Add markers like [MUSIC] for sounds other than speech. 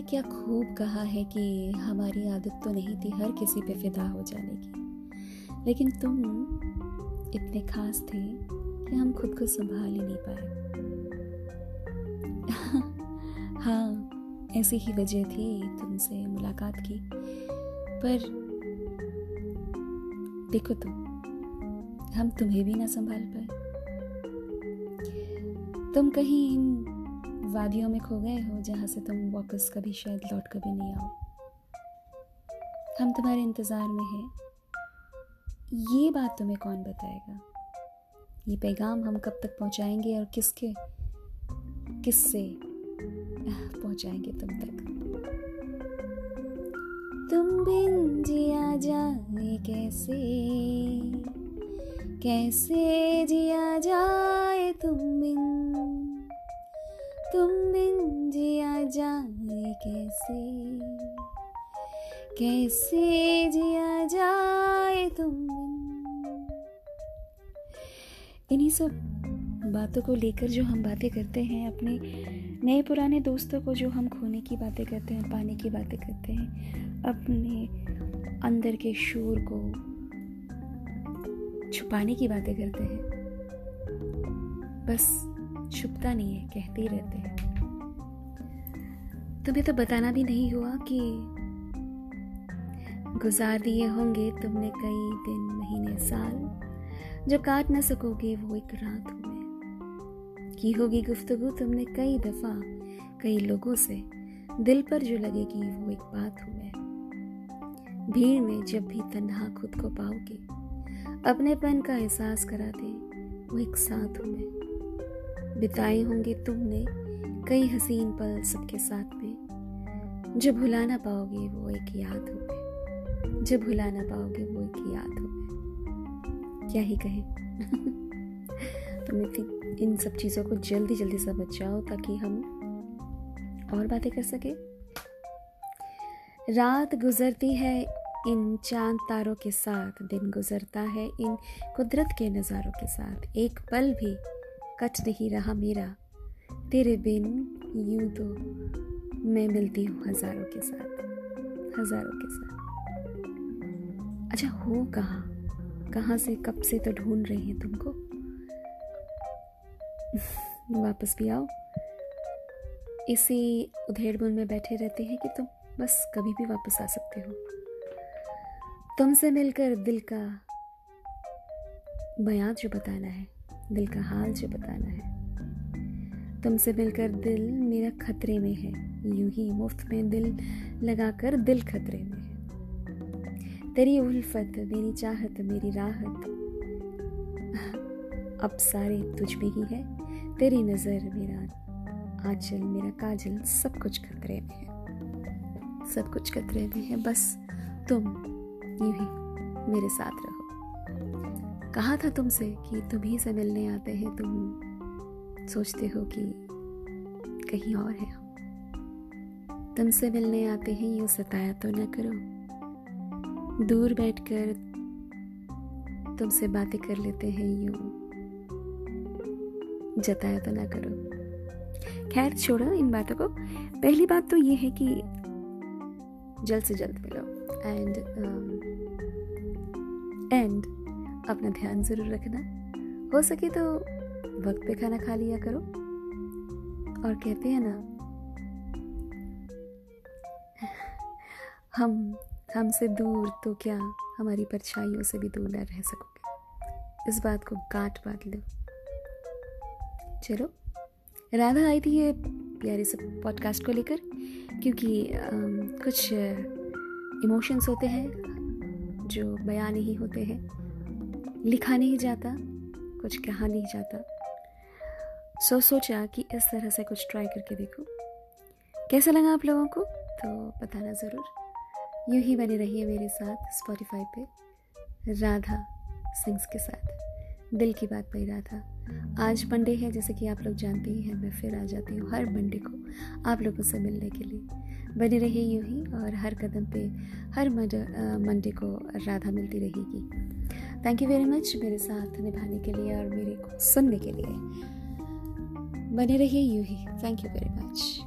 ने क्या खूब कहा है कि हमारी आदत तो नहीं थी हर किसी पे फिदा हो जाने की। लेकिन तुम इतने खास थे कि हम खुद को संभाल ही नहीं पाए। [LAUGHS] हाँ ऐसी ही वजह थी तुमसे मुलाकात की। पर देखो तुम, हम तुम्हें भी ना संभाल पाए। तुम कहीं वादियों में खो गए हो, जहाँ से तुम वापस कभी शायद लौट कभी नहीं आओ। हम तुम्हारे इंतज़ार में हैं। ये बात तुम्हें कौन बताएगा? ये पैगाम हम कब तक पहुंचाएँगे और किसके, किससे पहुंचाएँगे तुम तक? तुम बिन जिया जाए कैसे कैसे जिया जाए तुम बिन जिया जाए कैसे? कैसे जिया जाए तुम इन्हीं सब बातों को लेकर जो हम बातें करते हैं, अपने नए पुराने दोस्तों को जो हम खोने की बातें करते हैं, पाने की बातें करते हैं, अपने अंदर के शोर को छुपाने की बातें करते हैं। बस छुपता नहीं है, कहते ही रहते हैं। तुम्हें तो बताना भी नहीं हुआ कि गुजार दिए होंगे तुमने कई दिन, महीने, साल। जो काट न सकोगे वो एक रात हुए। की होगी गुफ्तगु तुमने कई दफ़ा कई लोगों से। दिल पर जो लगेगी वो एक बात हूँ मैं भीड़ में जब भी तन्हा खुद को पाओगे अपनेपन का एहसास करा दे, वो एक साथ हूँ मैं बिताए होंगे तुमने कई हसीन पल सबके साथ में। जो भुला ना पाओगे वो एक याद हो मैं जो भुला ना पाओगे वो एक याद हो मैं क्या ही कहें। [LAUGHS] तो तुम इन सब चीज़ों को जल्दी जल्दी समझ जाओ ताकि हम और बातें कर सके। रात गुजरती है, इन चाँद तारों के साथ। दिन गुजरता है, इन कुदरत के नज़ारों के साथ। एक पल भी कट नहीं रहा मेरा। तेरे बिन यूँ तो मैं मिलती हूँ हज़ारों के साथ, हज़ारों के साथ। अच्छा हो कहाँ? कहाँ से, कब से तो ढूंढ रही हैं तुमको? [LAUGHS] वापस भी आओ। इसी उधेड़बुन में बैठे रहते हैं कि तुम बस कभी भी वापस आ सकते हो। तुमसे मिलकर दिल का बयान जो बताना है, दिल का हाल जो बताना है तुमसे मिलकर दिल मेरा खतरे में है। यूँ ही मुफ़्त में दिल लगाकर दिल खतरे में है। तेरी उल्फत, मेरी चाहत, मेरी राहत, अब सारे तुझ में ही है। तेरी नज़र, मेरा आंचल, मेरा काजल, सब कुछ खतरे में है। सब कुछ खतरे में है, बस तुम यूँ ही मेरे साथ रहो। कहा था तुमसे कि तुम ही से मिलने आते हैं, तुम सोचते हो कि कहीं और है। हम तुमसे मिलने आते हैं, यूँ सताया तो ना करो। दूर बैठकर तुमसे बातें कर लेते हैं, यूँ जताया तो ना करो। खैर, छोड़ो इन बातों को। पहली बात तो ये है कि जल्द से जल्द मिलो। एंड एंड अपना ध्यान ज़रूर रखना। हो सके तो वक्त पे खाना खा लिया करो। और कहते हैं ना हम हमसे दूर तो क्या हमारी परछाइयों से भी दूर न रह सकोगे। इस बात को गांठ बाँध लो। चलो राधा आई थी ये प्यारे से पॉडकास्ट को लेकर क्योंकि आ, कुछ इमोशंस होते हैं जो बयान नहीं होते हैं। लिखा नहीं जाता कुछ कहा नहीं जाता। सो सोचा कि इस तरह से कुछ ट्राई करके देखो। कैसा लगा आप लोगों को? तो बताना ज़रूर। यूँ ही बने रहिए मेरे साथ स्पॉटिफाई पे राधा सिंग्स के साथ। दिल की बात पे राधा। आज मंडे है, जैसे कि आप लोग जानते ही हैं, मैं फिर आ जाती हूँ हर मंडे को आप लोगों से मिलने के लिए। बने रहिए यूँ ही और हर कदम पे, हर मंडे को राधा मिलती रहेगी। थैंक यू वेरी मच मेरे साथ निभाने के लिए और मेरे को सुनने के लिए। बने रहिए यू ही। Thank you very much